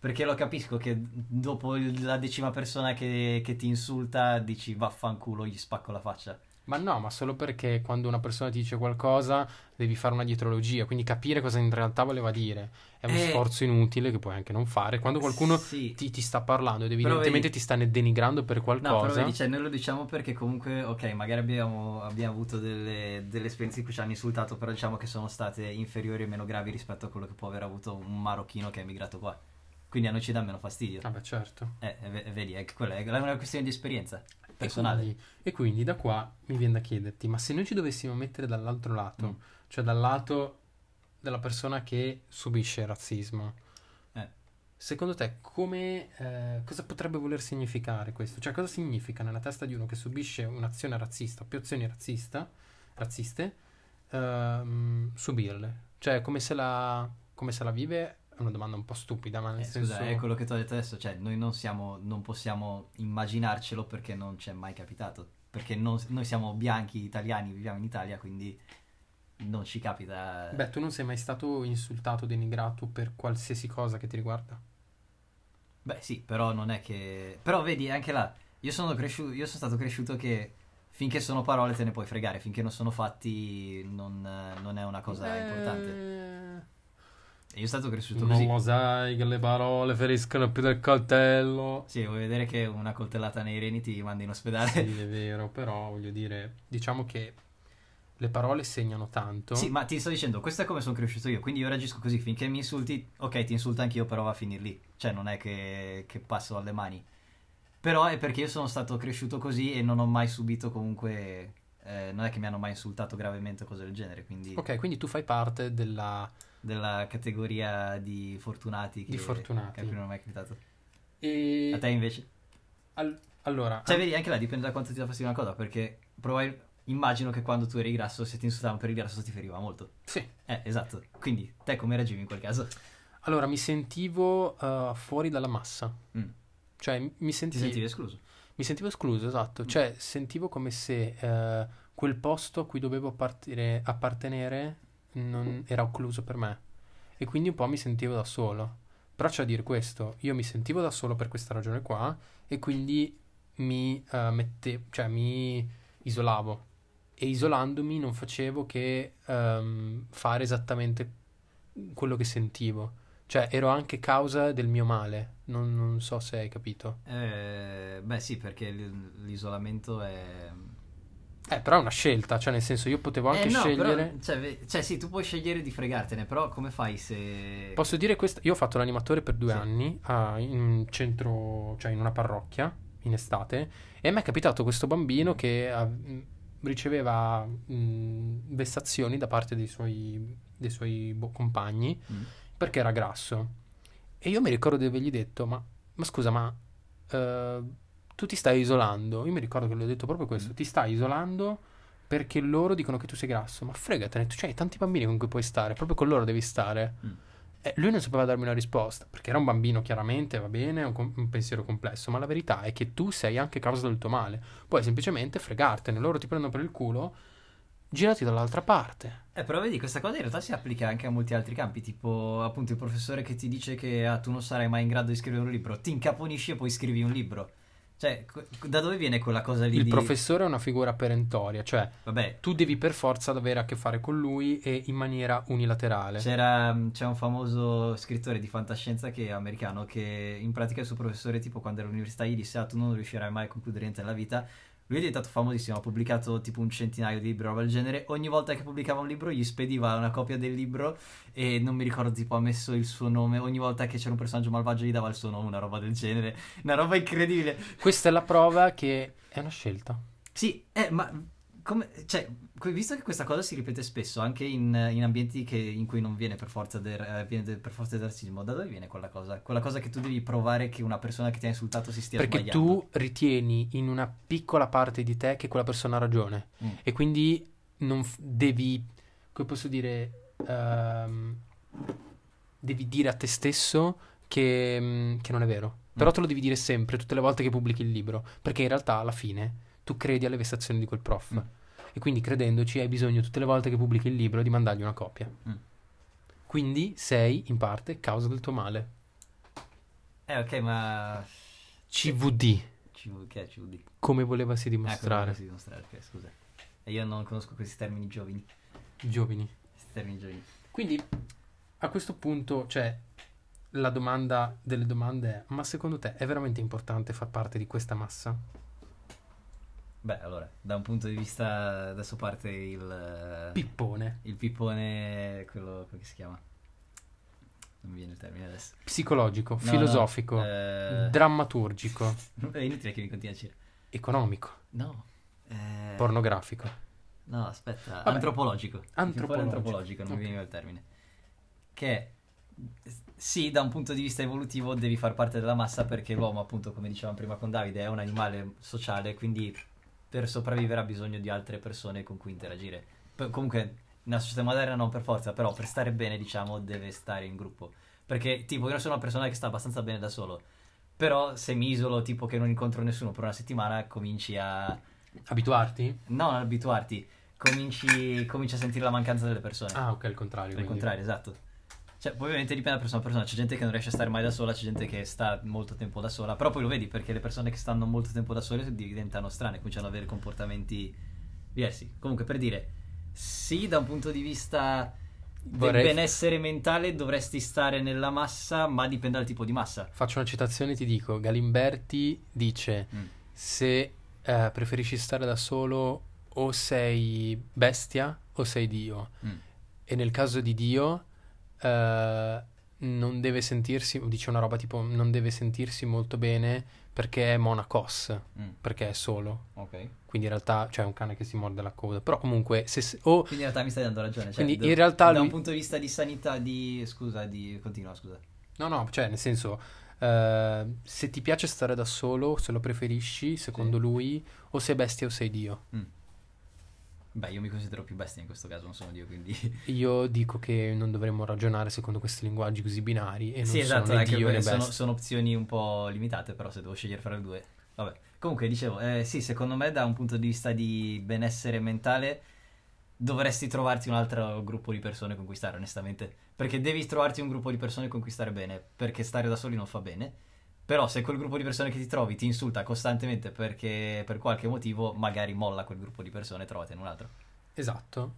Perché lo capisco che dopo la decima persona che, che ti insulta dici vaffanculo, gli spacco la faccia. Ma no, ma solo perché quando una persona ti dice qualcosa devi fare una dietrologia, quindi capire cosa in realtà voleva dire. È un Eh. sforzo inutile che puoi anche non fare. Quando qualcuno Sì. ti, ti sta parlando ed evidentemente vedi- ti sta denigrando per No, però qualcosa. vedi, cioè, noi lo diciamo perché comunque, ok, magari abbiamo, abbiamo avuto delle, delle esperienze in cui ci hanno insultato, però diciamo che sono state inferiori e meno gravi rispetto a quello che può aver avuto un marocchino che è emigrato qua. Quindi a noi ci dà meno fastidio. Vabbè, certo. Eh, eh, ve- vedi, è che quella è una questione di esperienza E personale. quindi, e quindi da qua mi viene da chiederti, ma se noi ci dovessimo mettere dall'altro lato, Mm. cioè dal lato della persona che subisce il razzismo, Eh. secondo te come, eh, cosa potrebbe voler significare questo? Cioè cosa significa nella testa di uno che subisce un'azione razzista, più azioni razzista, razziste, ehm, subirle? Cioè come se la, come se la vive? Una domanda un po' stupida, ma nel Eh, senso... scusa, è quello che ti ho detto adesso, cioè noi non siamo, non possiamo immaginarcelo perché non ci è mai capitato, perché non- noi siamo bianchi italiani, viviamo in Italia, quindi non ci capita. Beh, tu non sei mai stato insultato, denigrato per qualsiasi cosa che ti riguarda? Beh, sì, però non è che... Però vedi, anche là, io sono cresciuto, io sono stato cresciuto che finché sono parole te ne puoi fregare, finché non sono fatti non, non è una cosa importante. Eh, E io sono stato cresciuto Non così. lo sai che le parole feriscono più del coltello. Sì, vuoi vedere che una coltellata nei reni ti manda in ospedale? Sì, è vero, però voglio dire, diciamo che le parole segnano tanto. Sì, ma ti sto dicendo, questo è come sono cresciuto io, quindi io reagisco così, finché mi insulti, ok, ti insulto anch'io, però va a finire lì. Cioè, non è che, che passo alle mani. Però è perché io sono stato cresciuto così e non ho mai subito comunque... eh, non è che mi hanno mai insultato gravemente o cose del genere, quindi Ok, quindi tu fai parte della... della categoria di fortunati che, Di fortunati. che non è mai capitato. E... A te invece? Al- Allora, Cioè, vedi, anche là dipende da quanto ti dà fastidio una cosa, perché probabil- immagino che quando tu eri grasso, se ti insultavano per il grasso ti feriva molto. sì. Eh, esatto. Quindi, te come reagivi in quel caso? Allora, mi sentivo eh, fuori dalla massa. Mm. Cioè, mi Ti sentivo, sentivi escluso. mi sentivo escluso, esatto. Cioè, sentivo come se eh, quel posto a cui dovevo appartenere non era occluso per me. E quindi un po' mi sentivo da solo. Però c'è da dire questo, io mi sentivo da solo per questa ragione qua e quindi mi eh, mette- cioè mi isolavo. E isolandomi non facevo che ehm, fare esattamente quello che sentivo. Cioè, ero anche causa del mio male. Non, non so se hai capito. Eh, beh, sì, perché l'isolamento è. Eh, però è una scelta, cioè nel senso io potevo anche eh, no, scegliere. Però, cioè, cioè, sì, tu puoi scegliere di fregartene, però come fai se. Posso dire questo? Io ho fatto l'animatore per due Sì. anni a- in centro, cioè in una parrocchia in estate e a me è capitato questo bambino che mh, riceveva mh, vessazioni da parte dei suoi, dei suoi bo- compagni Mm. perché era grasso. E io mi ricordo di avergli detto: Ma, ma scusa, ma eh, tu ti stai isolando? Io mi ricordo che gli ho detto proprio questo: Mm. ti stai isolando perché loro dicono che tu sei grasso. Ma fregatene, tu hai tanti bambini con cui puoi stare, proprio con loro devi stare. Mm. E lui non sapeva darmi una risposta perché era un bambino, chiaramente va bene, un, com- un pensiero complesso. Ma la verità è che tu sei anche causa del tuo male. Puoi semplicemente fregartene, loro ti prendono per il culo, girati dall'altra parte. Eh, però vedi, questa cosa in realtà si applica anche a molti altri campi, tipo appunto il professore che ti dice che ah, tu non sarai mai in grado di scrivere un libro, ti incaponisci e poi scrivi un libro. Cioè, da dove viene quella cosa lì Il di... professore è una figura perentoria, cioè Vabbè, tu devi per forza avere a che fare con lui e in maniera unilaterale. C'era, c'è un famoso scrittore di fantascienza che è americano che in pratica il suo professore tipo quando era all'università gli disse ah tu non riuscirai mai a concludere niente nella vita lui è diventato famosissimo ha pubblicato tipo un centinaio di libri roba del genere. Ogni volta che pubblicava un libro gli spediva una copia del libro e non mi ricordo tipo ha messo il suo nome. Ogni volta che c'era un personaggio malvagio gli dava il suo nome una roba del genere. Una roba incredibile. Questa è la prova che è una scelta. sì, eh, ma come, cioè, visto che questa cosa si ripete spesso anche in, in ambienti che- in cui non viene per forza del, eh, viene del- per forza del razzismo, da dove viene quella cosa? Quella cosa che tu devi provare che una persona che ti ha insultato si stia Perché sbagliando. tu ritieni in una piccola parte di te che quella persona ha ragione. Mm. E quindi non f- devi, come posso dire, ehm, devi dire a te stesso che, mm, che non è vero. Però Mm. te lo devi dire sempre, tutte le volte che pubblichi il libro. Perché in realtà alla fine tu credi alle vessazioni di quel prof. Mm. E quindi credendoci hai bisogno tutte le volte che pubblichi il libro di mandargli una copia. Mm. Quindi sei in parte causa del tuo male. Eh, ok, ma... CVD, CV, che è CVD? come volevasi Ecco, dimostrare. si dimostrare, ok, scusa. E io non conosco questi termini giovani. Giovani. Questi termini giovani. Quindi a questo punto, cioè, la domanda delle domande è: ma secondo te è veramente importante far parte di questa massa? Beh, allora, da un punto di vista... Adesso parte il... Pippone, il pippone, quello, come si chiama? Non mi viene il termine adesso. psicologico, No, filosofico, no, eh, drammaturgico, È inutile che mi continui a dire. economico, No. Eh, pornografico. No, aspetta. Vabbè. Antropologico. Antropologico. Antropologico, non Ok. mi veniva il termine. Che sì, da un punto di vista evolutivo devi far parte della massa perché l'uomo, appunto, come dicevamo prima con Davide, è un animale sociale, quindi per sopravvivere ha bisogno di altre persone con cui interagire. P- comunque, nella società moderna non per forza, però per stare bene, diciamo, deve stare in gruppo. Perché, tipo, io sono una persona che sta abbastanza bene da solo. Però se mi isolo, tipo che non incontro nessuno per una settimana, cominci a... Abituarti? No, non abituarti. Cominci, cominci a sentire la mancanza delle persone. Ah, ok, il contrario. Al quindi. contrario, esatto. Cioè, poi ovviamente dipende da persona a persona. C'è gente che non riesce a stare mai da sola, c'è gente che sta molto tempo da sola. Però poi lo vedi perché le persone che stanno molto tempo da sole diventano strane, cominciano ad avere comportamenti diversi. Comunque, per dire, sì, da un punto di vista del Vorrei- benessere mentale dovresti stare nella massa, ma dipende dal tipo di massa. Faccio una citazione, ti dico, Galimberti dice Mm. se eh, preferisci stare da solo o sei bestia o sei Dio. Mm. E nel caso di Dio eh, non deve sentirsi, dice una roba tipo non deve sentirsi molto bene perché è monacos, Mm. perché è solo. Ok. Quindi in realtà c'è un cane che si morde la coda. Però comunque se... o Quindi in realtà mi stai dando ragione. Cioè, Quindi da- in realtà da lui- un punto di vista di sanità, di. Scusa, di. Continua, scusa. No, no, cioè nel senso, eh, se ti piace stare da solo, se lo preferisci, secondo Sì. lui, o sei bestia o sei Dio. Mm. Beh, io mi considero più bestia in questo caso, non sono Dio, quindi... Io dico che non dovremmo ragionare secondo questi linguaggi così binari e non sì, esatto, sono né Dio né sono, sono opzioni un po' limitate, però se devo scegliere fra le due... Vabbè, comunque dicevo, eh, sì, secondo me da un punto di vista di benessere mentale dovresti trovarti un altro gruppo di persone con cui stare, onestamente. Perché devi trovarti un gruppo di persone con cui stare bene, perché stare da soli non fa bene. Però se quel gruppo di persone che ti trovi ti insulta costantemente perché per qualche motivo magari molla quel gruppo di persone e trovatene un altro. Esatto.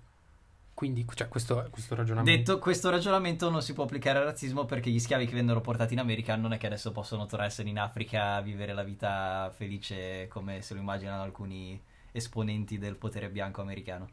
Quindi, cioè, questo, questo ragionamento... Detto questo ragionamento non si può applicare al razzismo perché gli schiavi che vennero portati in America non è che adesso possono tornarsene in Africa a vivere la vita felice come se lo immaginano alcuni esponenti del potere bianco americano.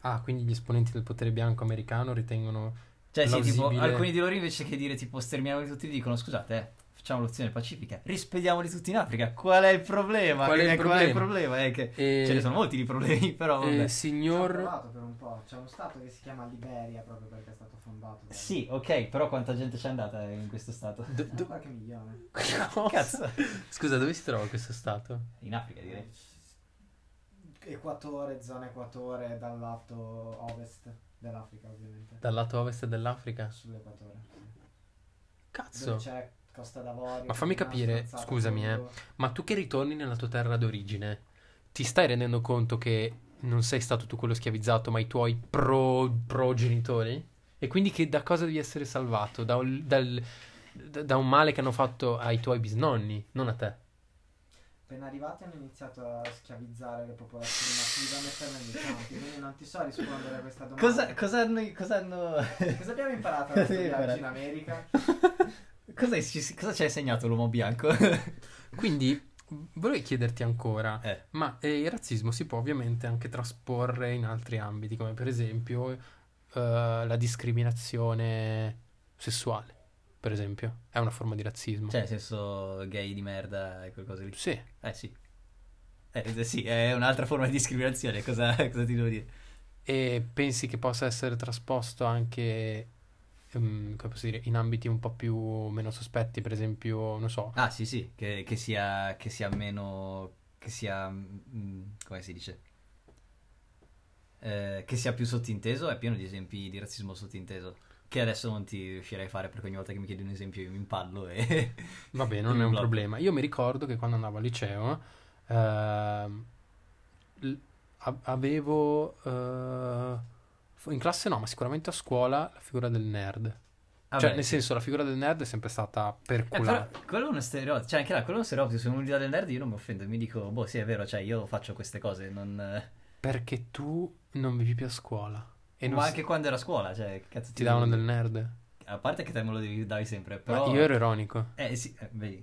Ah, quindi gli esponenti del potere bianco americano ritengono... Cioè sì, tipo Plausibile. alcuni di loro invece che dire tipo sterminiamoli tutti dicono scusate eh, facciamo l'opzione pacifica, rispediamoli tutti in Africa, qual è il problema? Qual è il Eh, problema? il problema? È che E- ce ne sono molti di problemi però vabbè. Eh, Ci ho signor... provato per un po'. C'è uno stato che si chiama Liberia proprio perché è stato fondato. da- Sì, ok, però quanta gente c'è andata in questo stato? Do- Eh, do- qualche milione. Cazzo. Scusa, dove si trova questo stato? In Africa direi. Equatore, zona equatore dal lato ovest dell'Africa ovviamente. Dal lato ovest dell'Africa? Sull'equatore. Cazzo. Dove c'è Costa d'Avorio. Ma fammi capire, scusami, eh. Ma tu che ritorni nella tua terra d'origine, ti stai rendendo conto che non sei stato tu quello schiavizzato, ma i tuoi pro, progenitori? E quindi che da cosa devi essere salvato? Da un, dal- da- da un male che hanno fatto ai tuoi bisnonni, non a te. Appena arrivati hanno iniziato a schiavizzare le popolazioni native e metterle nei campi, quindi non ti so rispondere a questa domanda. Cosa, cosa hanno... Cosa, hanno... Cosa abbiamo imparato nostro abbiamo viaggio in America? cosa, ci- cosa ci ha insegnato l'uomo bianco? Quindi vorrei chiederti ancora, eh, ma eh, il razzismo si può ovviamente anche trasporre in altri ambiti, come per esempio eh, la discriminazione sessuale, per esempio, è una forma di razzismo. cioè, nel senso gay di merda e quel cosa lì. Sì. Eh sì. Eh sì, è un'altra forma di discriminazione, cosa, cosa ti devo dire? E pensi che possa essere trasposto anche, ehm, come posso dire, in ambiti un po' più meno sospetti, per esempio, non so, Ah sì sì, che, che sia, che sia meno... che sia... mm, come si dice? Eh, che sia più sottinteso, è pieno di esempi di razzismo sottinteso. Che adesso non ti riuscirei a fare perché ogni volta che mi chiedi un esempio io mi impallo e... vabbè, non è un blocco. problema. Io mi ricordo che quando andavo al liceo a- avevo eh, in classe no, ma sicuramente a scuola la figura del nerd. Vabbè, cioè, nel sì. senso, la figura del nerd è sempre stata Eh, però perculata. quello è uno stereotipo, cioè anche là, quello è uno stereotipo, se uno mi dà del nerd io non mi offendo, mi dico, boh sì è vero, cioè io faccio queste cose, non... eh, Perché tu non vivi più a scuola. E ma anche quando ero a scuola, cioè, cazzo ti davano del nerd. A parte che te me lo davi sempre, Ma però... io ero ironico. Eh sì, eh, vedi,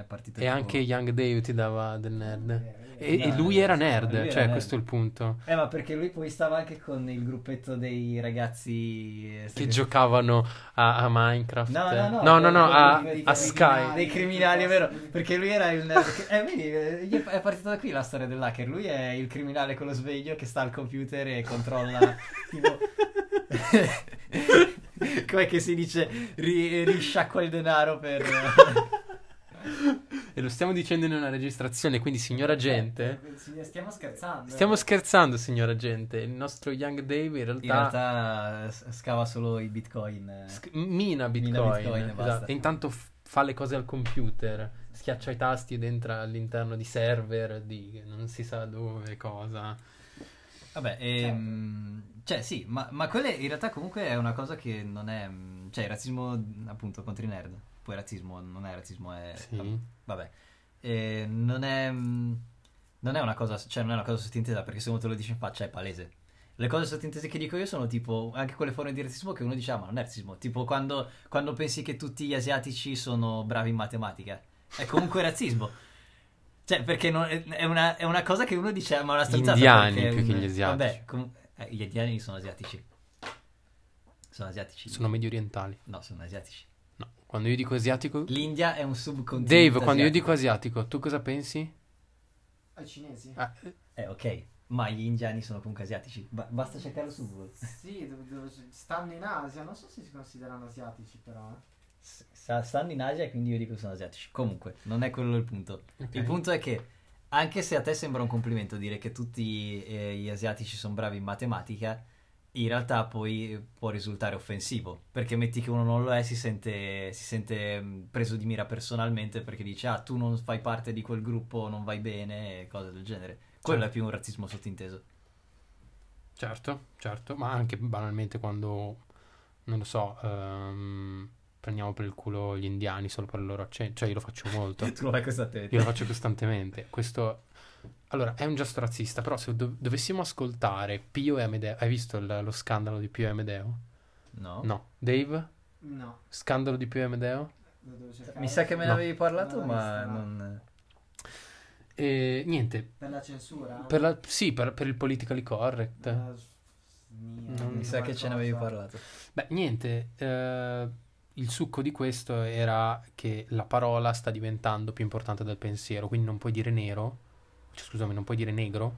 è partito E anche Young Dave ti dava del nerd. Eh, E, No, e lui era sì, nerd, lui era cioè nerd. questo è il punto. Eh ma perché lui poi stava anche con il gruppetto dei ragazzi... eh, Che giocavano a, a Minecraft. No, no, no, no, no, no, a, a Sky. Dei criminali, è vero, perché lui era il... perché- eh, vedi, eh, è partita da qui la storia dell'hacker. Lui è il criminale con lo sveglio che sta al computer e controlla, tipo... Com'è che si dice? Ri- risciacqua il denaro per... E lo stiamo dicendo in una registrazione, quindi signora gente... Eh, Stiamo scherzando. Stiamo scherzando, signora gente. Il nostro Young Dave in realtà, In realtà scava solo i bitcoin. eh. sc- mina Bitcoin. Mina Bitcoin e esatto. E intanto f- fa le cose al computer. Schiaccia i tasti ed entra all'interno di server di non si sa dove, cosa. Vabbè, ehm, cioè sì, ma, ma quella in realtà comunque è una cosa che non è... Cioè, il razzismo appunto contro i nerd. Poi razzismo non è razzismo, è... Sì. Vabbè. Eh, non è... mm, Non è una cosa... Cioè, non è una cosa sottintesa perché se uno te lo dice in faccia è palese. Le cose sottintese che dico io sono tipo anche quelle forme di razzismo che uno dice, ah, ma non è razzismo. Tipo quando, quando pensi che tutti gli asiatici sono bravi in matematica. È comunque razzismo. Cioè, perché non- è, una, è una cosa che uno dice, ah, ma è una Gli stronzata. indiani perché più che gli asiatici. Vabbè, com- eh, gli indiani sono asiatici. Sono asiatici. Sono medio orientali. No, sono asiatici. Quando io dico asiatico... L'India è un subcontinente Dave, quando io asiatico. dico asiatico, tu cosa pensi? Ai cinesi? Ah, Eh, ok. Ma gli indiani sono comunque asiatici. Ba- basta cercarlo su Google. Sì, dove- dove- stanno in Asia, non so se si considerano asiatici però. eh. S- sta- stanno in Asia e quindi io dico che sono asiatici. Comunque, non è quello il punto. ok. Il punto è che anche se a te sembra un complimento dire che tutti eh, gli asiatici sono bravi in matematica, in realtà poi può risultare offensivo. Perché metti che uno non lo è, si sente, si sente mh, preso di mira personalmente perché dice, ah, tu non fai parte di quel gruppo, non vai bene, cose del genere. Quello Certo. è più un razzismo sottinteso. Certo, certo, ma anche banalmente quando, non lo so, ehm, prendiamo per il culo gli indiani solo per il loro accento, cioè io lo faccio molto, tu lo fai costantemente. io lo faccio costantemente. Questo, allora, è un gesto razzista, però se dov- dovessimo ascoltare Pio e Amedeo, hai visto il- lo scandalo di Pio e Amedeo? No? No. Dave? No. Scandalo di Pio e Amedeo? lo devo cercare. Mi sa che me ne No. avevi parlato, Non l'ho ma no. non... E niente, Per la censura? per la- sì, per, per il politically correct. Eh, snia, Non- Mi sa che ce ne avevi qualcosa. parlato. Beh, niente, eh, il succo di questo era che la parola sta diventando più importante del pensiero, quindi non puoi dire nero, cioè, scusami, non puoi dire negro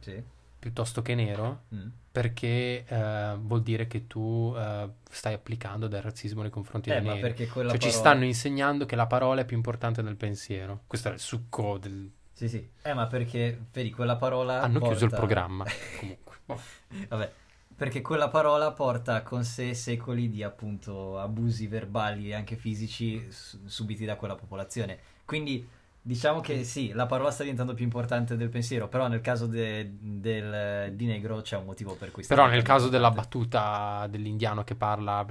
Sì. piuttosto che nero, Mm. perché eh, vuol dire che tu eh, stai applicando del razzismo nei confronti Eh, dei neri. Cioè ci parola- stanno insegnando che la parola è più importante del pensiero. Questo è il succo del... Sì, sì. Eh, ma perché, vedi, quella parola Hanno chiuso il porta- programma, comunque. Boh. Vabbè, perché quella parola porta con sé secoli di appunto abusi verbali e anche fisici su- subiti da quella popolazione. Quindi diciamo che sì, la parola sta diventando più importante del pensiero, però nel caso de- del, di negro c'è un motivo per cui Però nel caso della battuta dell'indiano che parla...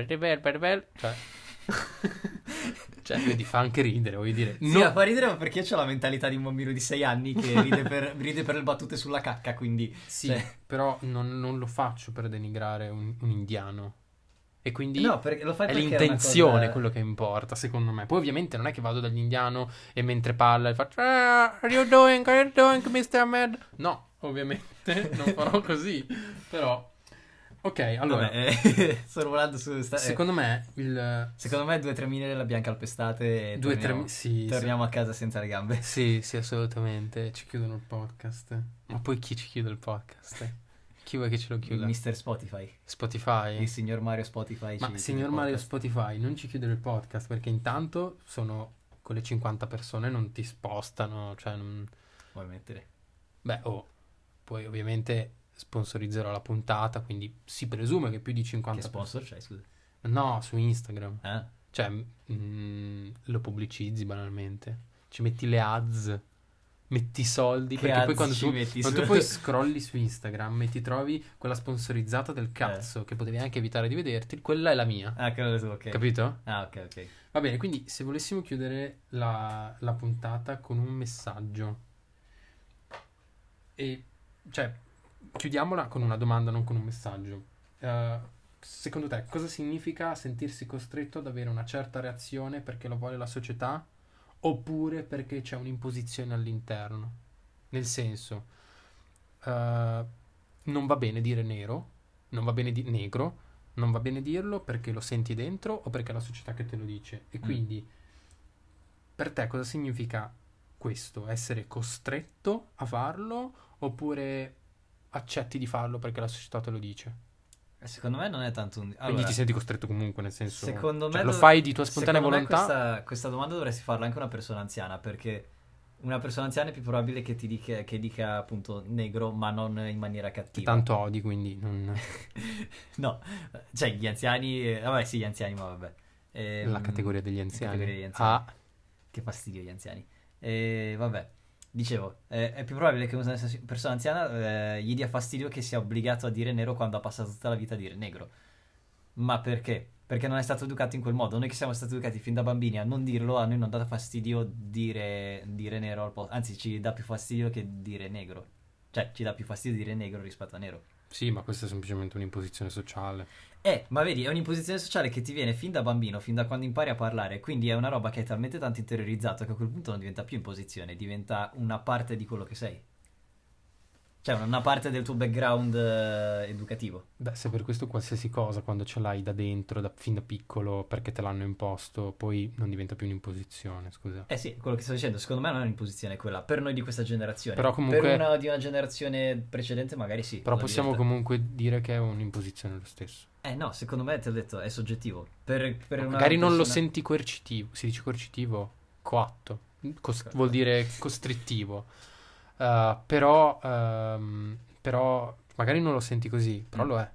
Cioè... cioè, vedi, fa anche ridere, voglio dire. Sì, No- fa ridere ma perché c'ho la mentalità di un bambino di 6 anni che ride per, ride per le battute sulla cacca, quindi... Sì, cioè- però non, non lo faccio per denigrare un, un indiano. E quindi No, è perché è l'intenzione cosa- quello che importa, secondo me. Poi ovviamente non è che vado dall'indiano e mentre parla faccio ah, Are you doing, are you doing, Mr. Ahmed? No, ovviamente non farò così. Però, ok, allora, Vabbè, eh, sto volando su... sta- eh, secondo me il... Secondo me due o tre mine l'abbiamo calpestate e Due, tre... torniamo, mi- Sì, torniamo a casa senza le gambe. Sì, sì, assolutamente. Ci chiudono il podcast. Ma poi chi ci chiude il podcast? Chi vuoi che ce lo Il chiuda? Mister Spotify. Spotify? Il signor Mario Spotify. Ma signor il Mario. Spotify, non ci chiudere il podcast perché intanto sono con le 50 persone, non ti spostano. Cioè, non- Vuoi mettere? beh, oh, poi ovviamente sponsorizzerò la puntata, quindi si presume che più di 50 Che sponsor c'hai, scusa? persone- No, su Instagram. Ah, Cioè, mm, lo pubblicizzi banalmente. Ci metti le ads, metti soldi, Che perché poi quando tu, quando tu poi scrolli su Instagram e ti trovi quella sponsorizzata del cazzo Eh. che potevi anche evitare di vederti, quella è la mia. ah quello tu, ok. Capito? Ah, ok, ok. Va bene, quindi se volessimo chiudere la, la puntata con un messaggio, e cioè chiudiamola con una domanda, non con un messaggio. Eh, secondo te, cosa significa sentirsi costretto ad avere una certa reazione perché lo vuole la società oppure perché c'è un'imposizione all'interno? Nel senso, eh, non va bene dire nero, non va bene dire negro, non va bene dirlo perché lo senti dentro o perché è la società che te lo dice. E Mm. quindi, per te cosa significa questo? Essere costretto a farlo oppure accetti di farlo perché la società te lo dice? Secondo me non è tanto un... Quindi Allora, ti senti costretto comunque, nel senso... secondo cioè, me lo dov- fai di tua spontanea volontà? questa, questa domanda dovresti farla anche a una persona anziana perché una persona anziana è più probabile che ti dica, che dica appunto negro ma non in maniera cattiva. Tanto odi, quindi non... no, cioè gli anziani... eh, Vabbè sì, gli anziani, ma vabbè. Ehm, la categoria degli la anziani. categoria degli anziani. Ah, Che fastidio gli anziani. E vabbè, dicevo, eh, è più probabile che una persona anziana eh, gli dia fastidio che sia obbligato a dire nero quando ha passato tutta la vita a dire negro. Ma perché? Perché non è stato educato in quel modo. Noi che siamo stati educati fin da bambini a non dirlo, a noi non dà fastidio dire, dire nero al posto. Anzi, ci dà più fastidio che dire negro. Cioè, ci dà più fastidio dire negro rispetto a nero. Sì, ma questa è semplicemente un'imposizione sociale. Eh, ma vedi, è un'imposizione sociale che ti viene fin da bambino, fin da quando impari a parlare, quindi è una roba che è talmente tanto interiorizzato che a quel punto non diventa più imposizione, diventa una parte di quello che sei. Cioè, una parte del tuo background eh, educativo. Beh, se per questo qualsiasi cosa, quando ce l'hai da dentro, da- fin da piccolo, perché te l'hanno imposto, poi non diventa più un'imposizione, scusa. Eh sì, quello che sto dicendo, secondo me non è un'imposizione quella, per noi di questa generazione. Però comunque- Per una di una generazione precedente magari sì. Però possiamo diventa. comunque dire che è un'imposizione lo stesso. Eh no, secondo me, ti ho detto, è soggettivo. Per, per una Magari non lo senti coercitivo, si dice coercitivo, coatto, Cos- Ok. vuol dire costrittivo. Uh, però, um, però magari non lo senti così, però Mm. lo è.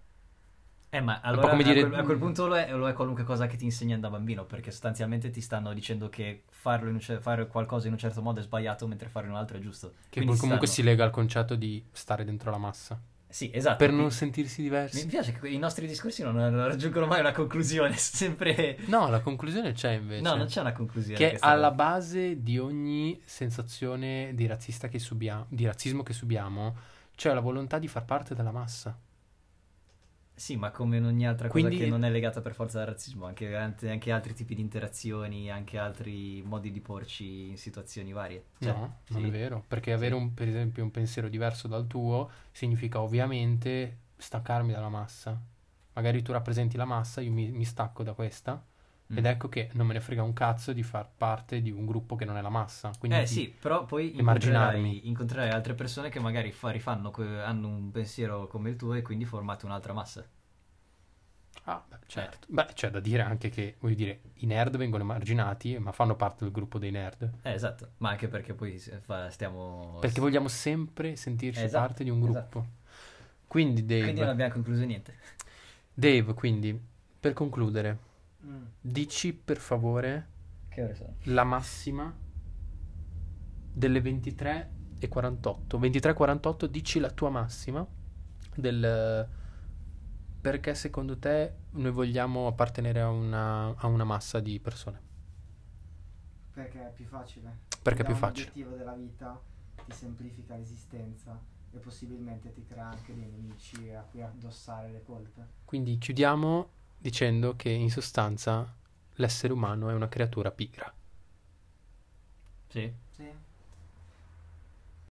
Eh, ma allora come a, dire- quel, a quel punto lo è, lo è qualunque cosa che ti insegnano da bambino, perché sostanzialmente ti stanno dicendo che farlo in un fare qualcosa in un certo modo è sbagliato, mentre farlo in un altro è giusto. Che Quindi comunque si stanno- lega al concetto di stare dentro la massa. Sì, esatto. Per non sentirsi Mi diversi. piace che i nostri discorsi non, non raggiungono mai una conclusione, sempre... No, la conclusione c'è invece. No, non c'è una conclusione. Che questa alla base di ogni sensazione di razzista che subiamo, di razzismo che subiamo, c'è la volontà di far parte della massa. Sì, ma come in ogni altra Quindi- cosa che non è legata per forza al razzismo, anche, anche- altri tipi di interazioni, anche altri modi di porci in situazioni varie. Cioè, no, non sì. è vero, perché avere un, per esempio un pensiero diverso dal tuo significa ovviamente staccarmi dalla massa. Magari tu rappresenti la massa, io mi, mi stacco da questa. Ed ecco che non me ne frega un cazzo di far parte di un gruppo che non è la massa. Quindi Eh sì, però poi incontrerai, incontrerai altre persone che magari fa- rifanno, hanno un pensiero come il tuo e quindi formate un'altra massa. Ah, beh, certo. Beh, c'è da dire anche che, voglio dire, i nerd vengono emarginati, ma fanno parte del gruppo dei nerd. Eh, esatto, ma anche perché poi stiamo... Perché vogliamo sempre sentirci Esatto, parte di un gruppo. Quindi Dave, Quindi non abbiamo concluso niente. Dave, quindi, per concludere, Mm. dici per favore Che ore sono? la massima delle 23 e 48. 23 e 48, dici la tua massima del perché secondo te noi vogliamo appartenere a una, a una massa di persone. Perché è più facile. Perché è più facile. obiettivo della vita, ti semplifica l'esistenza e possibilmente ti crea anche dei nemici a cui addossare le colpe. Quindi chiudiamo dicendo che in sostanza l'essere umano è una creatura pigra. Sì? Sì?